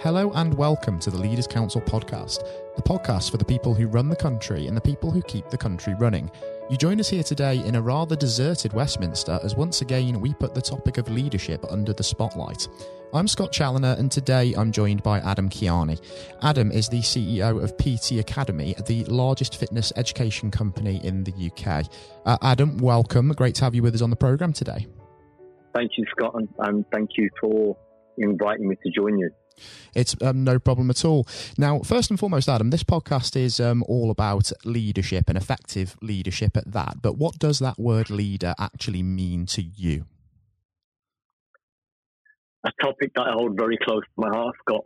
Hello and welcome to the Leaders Council podcast, the podcast for the people who run the country and the people who keep the country running. You join us here today in a rather deserted Westminster as once again we put the topic of leadership under the spotlight. I'm Scott Challoner and today I'm joined by Adam Kiani. Adam is the CEO of PT Academy, the largest fitness education company in the UK. Uh, Adam, welcome. Great to have you with us on the programme today. Thank you, Scott, and, and thank you for inviting me to join you. It's um, no problem at all. Now, first and foremost, Adam, this podcast is um, all about leadership and effective leadership at that. But what does that word leader actually mean to you? A topic that I hold very close to my heart, Scott.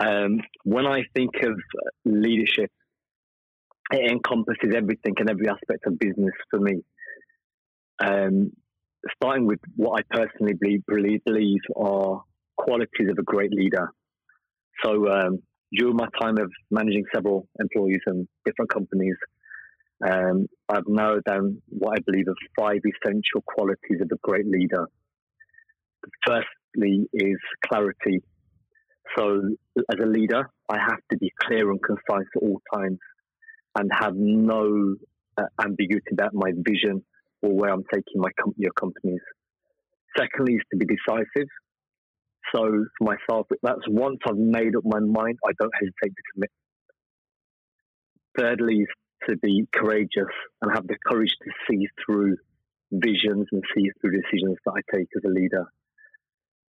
Um, when I think of leadership, it encompasses everything and every aspect of business for me. Um, starting with what I personally believe, believe are qualities of a great leader. So um, during my time of managing several employees and different companies, um, I've narrowed down what I believe are five essential qualities of a great leader. Firstly, is clarity. So, as a leader, I have to be clear and concise at all times and have no uh, ambiguity about my vision or where I'm taking my company or companies. Secondly, is to be decisive. So for myself, that's once I've made up my mind, I don't hesitate to commit. Thirdly, is to be courageous and have the courage to see through visions and see through decisions that I take as a leader.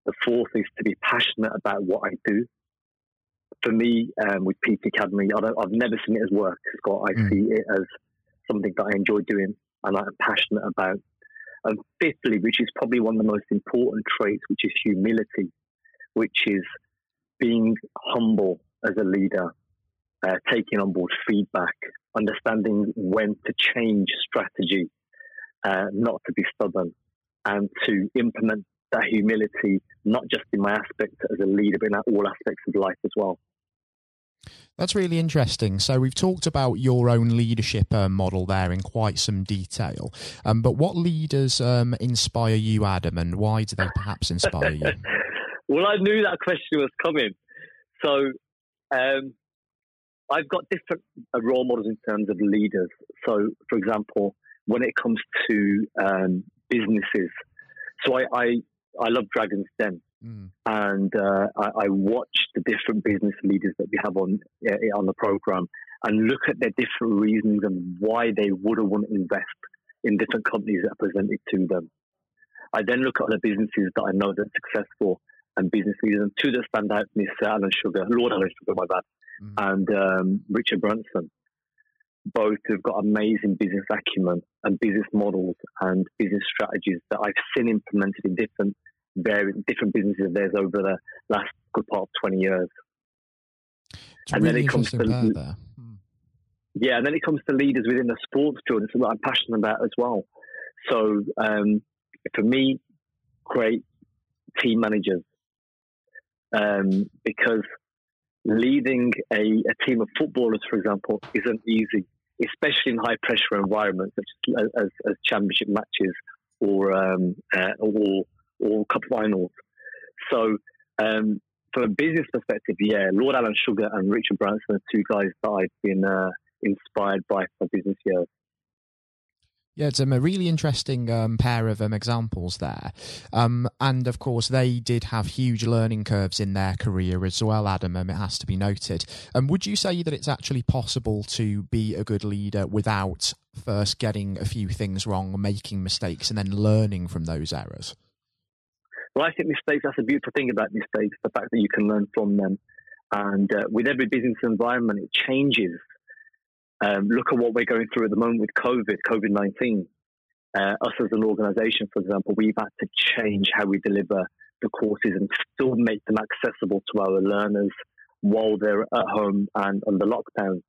The fourth is to be passionate about what I do. For me, um, with PT Academy, I have never seen it as work, Scott. I mm. see it as something that I enjoy doing and I'm passionate about. And fifthly, which is probably one of the most important traits, which is humility which is being humble as a leader, uh, taking on board feedback, understanding when to change strategy, uh, not to be stubborn, and to implement that humility, not just in my aspect as a leader, but in all aspects of life as well. That's really interesting. So we've talked about your own leadership uh, model there in quite some detail. Um, but what leaders um, inspire you, Adam, and why do they perhaps inspire you? Well, I knew that question was coming. So um, I've got different uh, role models in terms of leaders. So, for example, when it comes to um, businesses, so I, I, I love Dragon's Den. Mm. And uh, I, I, watch the different business leaders that we have on uh, on the program and look at their different reasons and why they would or wouldn't invest in different companies that are presented to them. I then look at the businesses that I know that are successful and business leaders. And two that stand out, Mr. Alan Sugar, Lord Alan Sugar, my bad, mm-hmm. and um, Richard Branson. Both have got amazing business acumen and business models and business strategies that I've seen implemented in different various different businesses of theirs over the last good part of twenty years. It's and really then it comes to. Hmm. yeah, and then it comes to leaders within the sports field. It's what I'm passionate about as well. So um, for me, great team managers um, because leading a, a, team of footballers, for example, isn't easy, especially in high pressure environments such as, as, as championship matches or um, uh, or, or cup finals. So, um, from a business perspective, yeah, Lord Alan Sugar and Richard Branson are two guys that I've been uh, inspired by for business years. Yeah, it's um, a really interesting um, pair of um, examples there. Um, and of course, they did have huge learning curves in their career as well, Adam, um, it has to be noted. Um, would you say that it's actually possible to be a good leader without first getting a few things wrong, making mistakes, and then learning from those errors? Well, I think mistakes, that's a beautiful thing about mistakes, the fact that you can learn from them. And uh, with every business environment, it changes um, look at what we're going through at the moment with COVID, COVID 19. Uh, us as an organization, for example, we've had to change how we deliver the courses and still make them accessible to our learners while they're at home and under lockdown.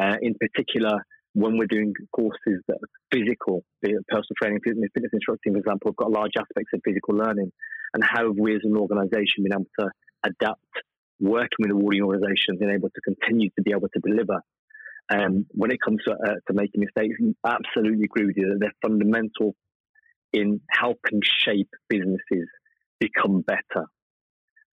Uh, in particular, when we're doing courses that are physical, be it personal training, fitness, instructing, for example, we've got large aspects of physical learning. And how have we as an organization been able to adapt working with awarding organizations and able to continue to be able to deliver um, when it comes to, uh, to making mistakes, I absolutely agree with you that they're fundamental in helping shape businesses become better.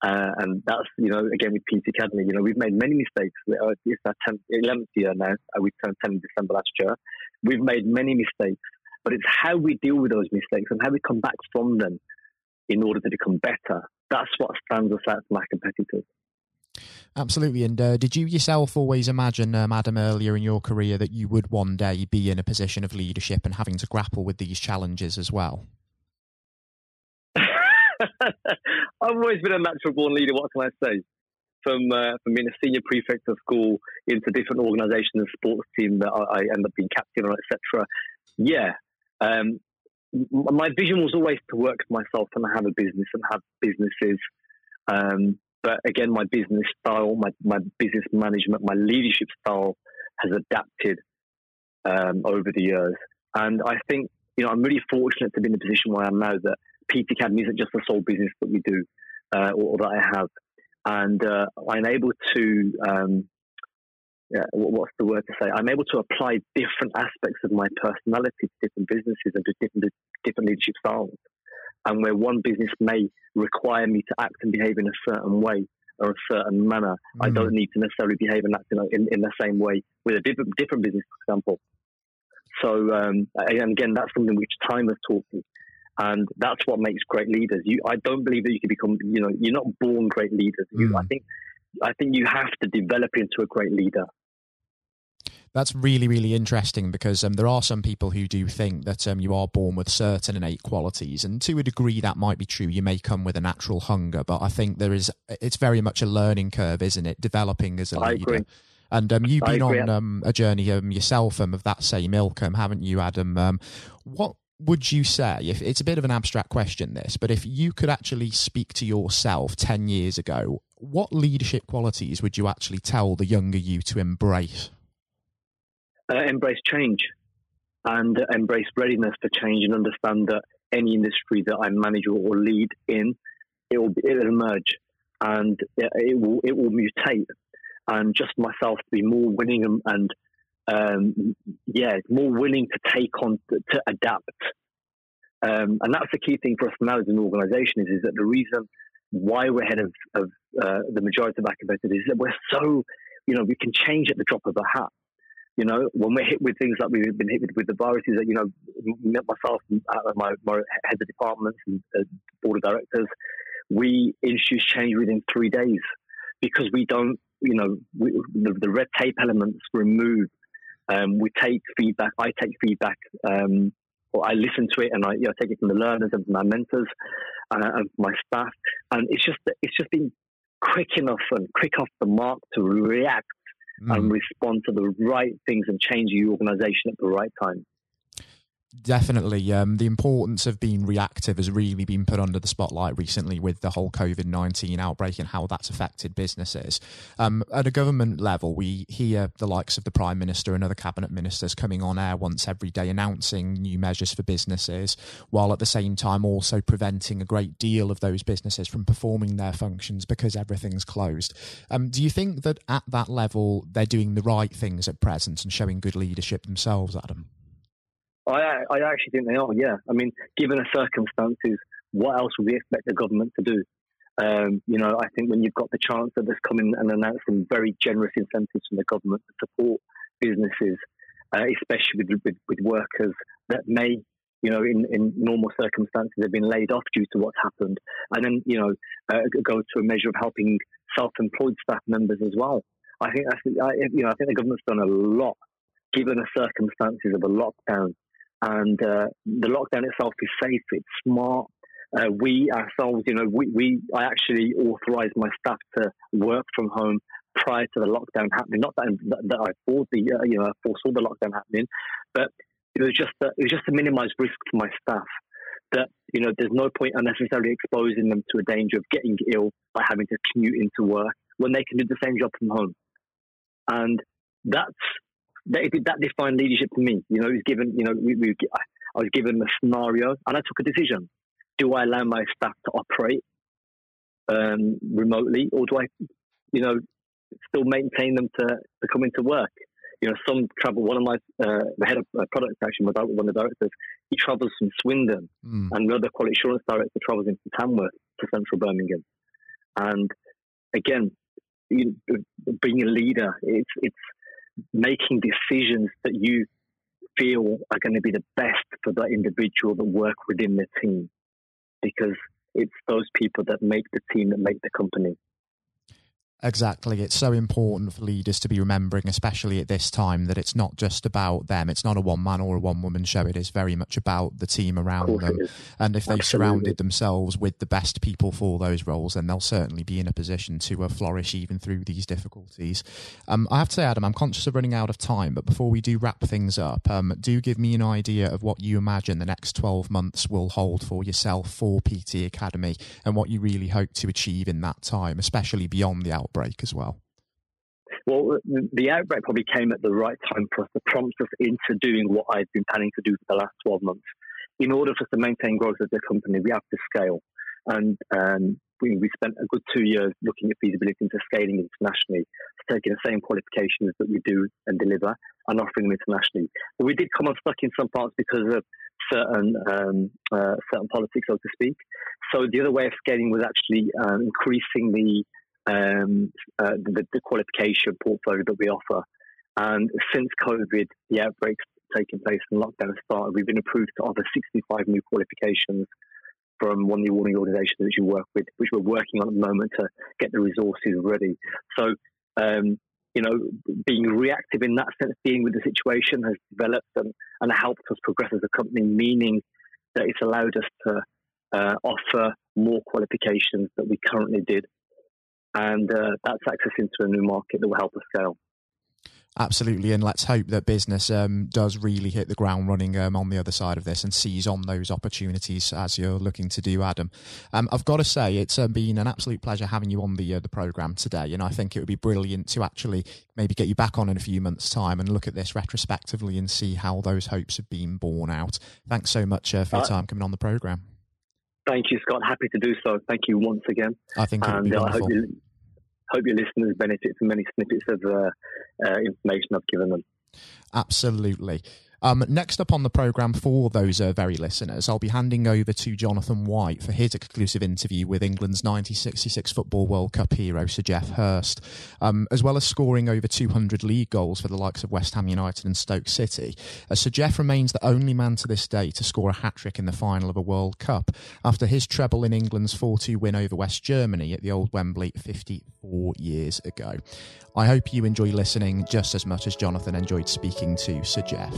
Uh, and that's, you know, again with PT Academy, you know, we've made many mistakes. Uh, it's our 10th, 11th year now. Uh, we turned 10 in December last year. We've made many mistakes, but it's how we deal with those mistakes and how we come back from them in order to become better. That's what stands us out from our competitors. Absolutely. And uh, did you yourself always imagine, um, Adam, earlier in your career that you would one day be in a position of leadership and having to grapple with these challenges as well? I've always been a natural born leader. What can I say? From uh, from being a senior prefect of school into different organisations and sports team that I, I end up being captain on, etc. Yeah, um, my vision was always to work for myself and have a business and have businesses. Um, but again, my business style, my, my business management, my leadership style has adapted um, over the years. And I think, you know, I'm really fortunate to be in the position where I am now that PT Academy isn't just the sole business that we do uh, or, or, that I have. And uh, I'm able to, um, yeah, what's the word to say? I'm able to apply different aspects of my personality to different businesses and to different, different leadership styles. And where one business may require me to act and behave in a certain way or a certain manner, mm. I don't need to necessarily behave and act in, in, in, the same way with a different, different business, for example. So, um, and again, that's something which time has taught me and that's what makes great leaders. You, I don't believe that you can become, you know, you're not born great leaders. You, mm. I think, I think you have to develop into a great leader. That's really, really interesting because um, there are some people who do think that um, you are born with certain innate qualities, and to a degree that might be true. You may come with a natural hunger, but I think there is. It's very much a learning curve, isn't it? Developing as a I leader. Agree. And um, you've been on um, a journey um, yourself um, of that same ilk, um, haven't you, Adam? Um, what would you say, if it's a bit of an abstract question, this, but if you could actually speak to yourself 10 years ago, what leadership qualities would you actually tell the younger you to embrace? Uh, embrace change and embrace readiness for change and understand that any industry that I manage or lead in, it will, it will emerge and it will, it will mutate. And just myself to be more willing and, and um, yeah, more willing to take on, to, to adapt. Um, and that's the key thing for us now as an organisation is, is that the reason why we're ahead of, of uh, the majority of our competitors is that we're so, you know, we can change at the drop of a hat. You know, when we're hit with things like we've been hit with, with the viruses, that you know, myself and my, my head of departments and uh, board of directors, we introduce change within three days because we don't, you know, we, the, the red tape elements removed um, we take feedback. I take feedback, um, or I listen to it, and I you know, take it from the learners and from my mentors uh, and my staff. And it's just it's just been quick enough and quick off the mark to react mm. and respond to the right things and change the organisation at the right time. Definitely. Um, the importance of being reactive has really been put under the spotlight recently with the whole COVID 19 outbreak and how that's affected businesses. Um, at a government level, we hear the likes of the Prime Minister and other cabinet ministers coming on air once every day announcing new measures for businesses, while at the same time also preventing a great deal of those businesses from performing their functions because everything's closed. Um, do you think that at that level they're doing the right things at present and showing good leadership themselves, Adam? I, I actually think they are. Yeah, I mean, given the circumstances, what else would we expect the government to do? Um, you know, I think when you've got the chance of this coming and announcing very generous incentives from the government to support businesses, uh, especially with, with, with workers that may, you know, in, in normal circumstances have been laid off due to what's happened, and then you know, uh, go to a measure of helping self-employed staff members as well. I think that's, I, you know, I think the government's done a lot given the circumstances of a lockdown and uh, the lockdown itself is safe. It's smart. Uh, we ourselves, you know, we, we I actually authorised my staff to work from home prior to the lockdown happening. Not that that I thought the uh, you know foresaw the lockdown happening, but it was just that it was just to minimise risk for my staff. That you know, there's no point unnecessarily exposing them to a danger of getting ill by having to commute into work when they can do the same job from home. And that's that, that defined leadership for me. You know, it was given, you know, we, we, I was given a scenario and I took a decision. Do I allow my staff to operate um, remotely or do I, you know, still maintain them to, to come into work? You know, some travel. One of my uh, the head of uh, product actually, my one of the directors, he travels from Swindon, mm. and another quality assurance director travels into Tamworth to central Birmingham. And again, you, being a leader, it's it's making decisions that you feel are going to be the best for the individual that work within the team, because it's those people that make the team that make the company. Exactly. It's so important for leaders to be remembering, especially at this time, that it's not just about them. It's not a one man or a one woman show. It is very much about the team around them. And if they surrounded themselves with the best people for those roles, then they'll certainly be in a position to uh, flourish even through these difficulties. Um, I have to say, Adam, I'm conscious of running out of time, but before we do wrap things up, um, do give me an idea of what you imagine the next 12 months will hold for yourself, for PT Academy, and what you really hope to achieve in that time, especially beyond the out outbreak as well? Well, the outbreak probably came at the right time for us to prompt us into doing what I've been planning to do for the last 12 months. In order for us to maintain growth as a company, we have to scale. And um, we, we, spent a good two years looking at feasibility into scaling internationally, taking the same qualifications that we do and deliver and offering them internationally. But we did come unstuck in some parts because of certain um, uh, certain politics, so to speak. So the other way of scaling was actually um, increasing the um, uh, the, the, qualification portfolio that we offer. And since COVID, the outbreaks taking place and lockdown started, we've been approved to offer 65 new qualifications from one of the awarding organisations that you work with, which we're working on at the moment to get the resources ready. So, um, you know, being reactive in that sense, dealing with the situation has developed and, and helped us progress as a company, meaning that it's allowed us to uh, offer more qualifications that we currently did and uh, that's access into a new market that will help us scale. Absolutely, and let's hope that business um, does really hit the ground running um, on the other side of this and seize on those opportunities as you're looking to do, Adam. Um, I've got to say, it's uh, been an absolute pleasure having you on the uh, the program today, and I think it would be brilliant to actually maybe get you back on in a few months' time and look at this retrospectively and see how those hopes have been borne out. Thanks so much uh, for your uh, time coming on the program. Thank you, Scott. Happy to do so. Thank you once again. I think and uh, I hope you hope your listeners benefit from many snippets of uh, uh, information I've given them. Absolutely. Um, next up on the programme for those uh, very listeners, I'll be handing over to Jonathan White for his exclusive interview with England's 1966 Football World Cup hero, Sir Geoff Hurst, um, as well as scoring over 200 league goals for the likes of West Ham United and Stoke City. Uh, Sir Geoff remains the only man to this day to score a hat trick in the final of a World Cup after his treble in England's 4 2 win over West Germany at the old Wembley 54 years ago. I hope you enjoy listening just as much as Jonathan enjoyed speaking to Sir Geoff.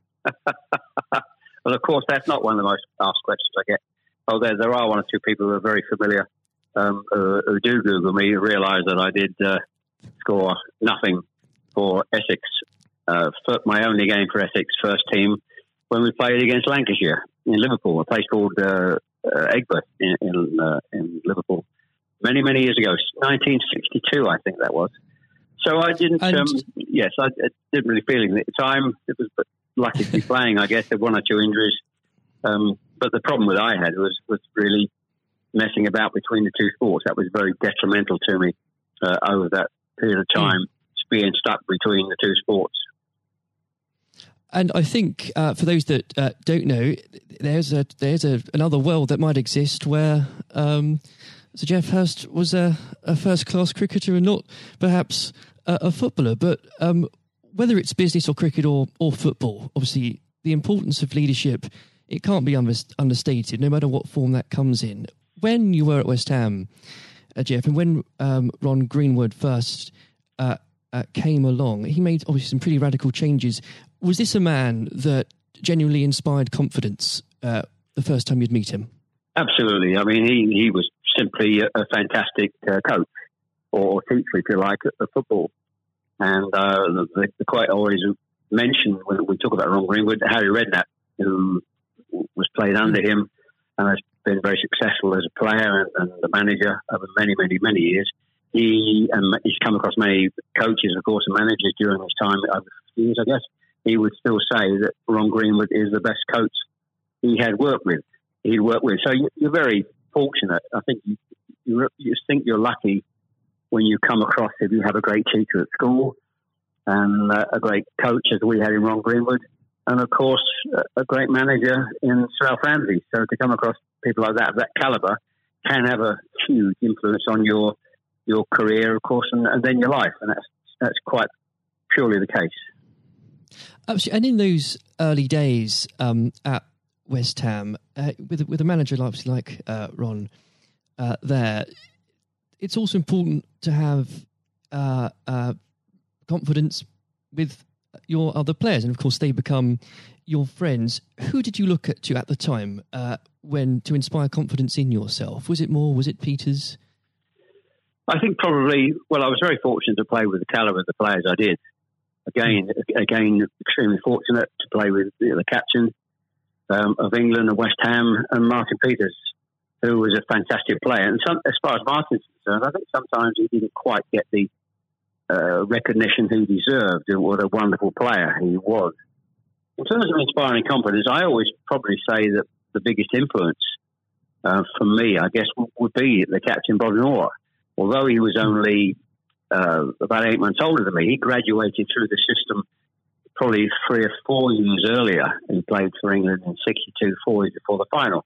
well, of course, that's not one of the most asked questions I get. Oh, there, there are one or two people who are very familiar um, who, who, do Google me realise that I did uh, score nothing for Essex. Uh, my only game for Essex first team when we played against Lancashire in Liverpool, a place called uh, uh Aigburth in in, uh, in Liverpool many, many years ago, 1962, I think that was. So I didn't, um, yes, I, I, didn't really feel it at the time. It was lucky to be playing, I guess. Were one or two injuries. Um, but the problem that I had was, was really messing about between the two sports. That was very detrimental to me uh, over that period of hmm. time, mm. being stuck between the two sports. And I think uh, for those that uh, don't know, there's a there's a, another world that might exist where um, so Geoff Hurst was a, a first class cricketer and not perhaps a, a footballer. But um, whether it's business or cricket or, or football, obviously the importance of leadership it can't be understated, no matter what form that comes in. When you were at West Ham, uh, Geoff, and when um, Ron Greenwood first uh, uh, came along, he made obviously some pretty radical changes. Was this a man that genuinely inspired confidence uh, the first time you'd meet him? Absolutely. I mean, he, he was simply a, a fantastic uh, coach or teacher, if you like, of football. And uh, the, the quite always mentioned when we talk about Ron Greenwood, Harry Redknapp, who was played under him and has been very successful as a player and, and the manager over many, many, many years. he um, he's come across many coaches, of course, and managers during his time over years, I guess. He would still say that Ron Greenwood is the best coach he had worked with. He'd worked with. So you're very fortunate. I think you, you think you're lucky when you come across if you have a great teacher at school and uh, a great coach as we had in Ron Greenwood, and of course a great manager in Alf Ramsey. So to come across people like that of that caliber can have a huge influence on your your career, of course, and, and then your life, and that's that's quite purely the case. Absolutely. And in those early days um, at West Ham, uh, with with a manager obviously like uh, Ron uh, there, it's also important to have uh, uh, confidence with your other players, and of course they become your friends. Who did you look at to at the time uh, when to inspire confidence in yourself? Was it more? Was it Peters? I think probably. Well, I was very fortunate to play with the caliber of the players I did. Again, again, extremely fortunate to play with the captain um, of England and West Ham and Martin Peters, who was a fantastic player. And some, as far as Martin's concerned, I think sometimes he didn't quite get the uh, recognition he deserved and what a wonderful player he was. In terms of inspiring confidence, I always probably say that the biggest influence uh, for me, I guess, would be the captain Bobby Moore. Although he was only uh, about eight months older than me, he graduated through the system probably three or four years earlier. He played for England in 62, four years before the final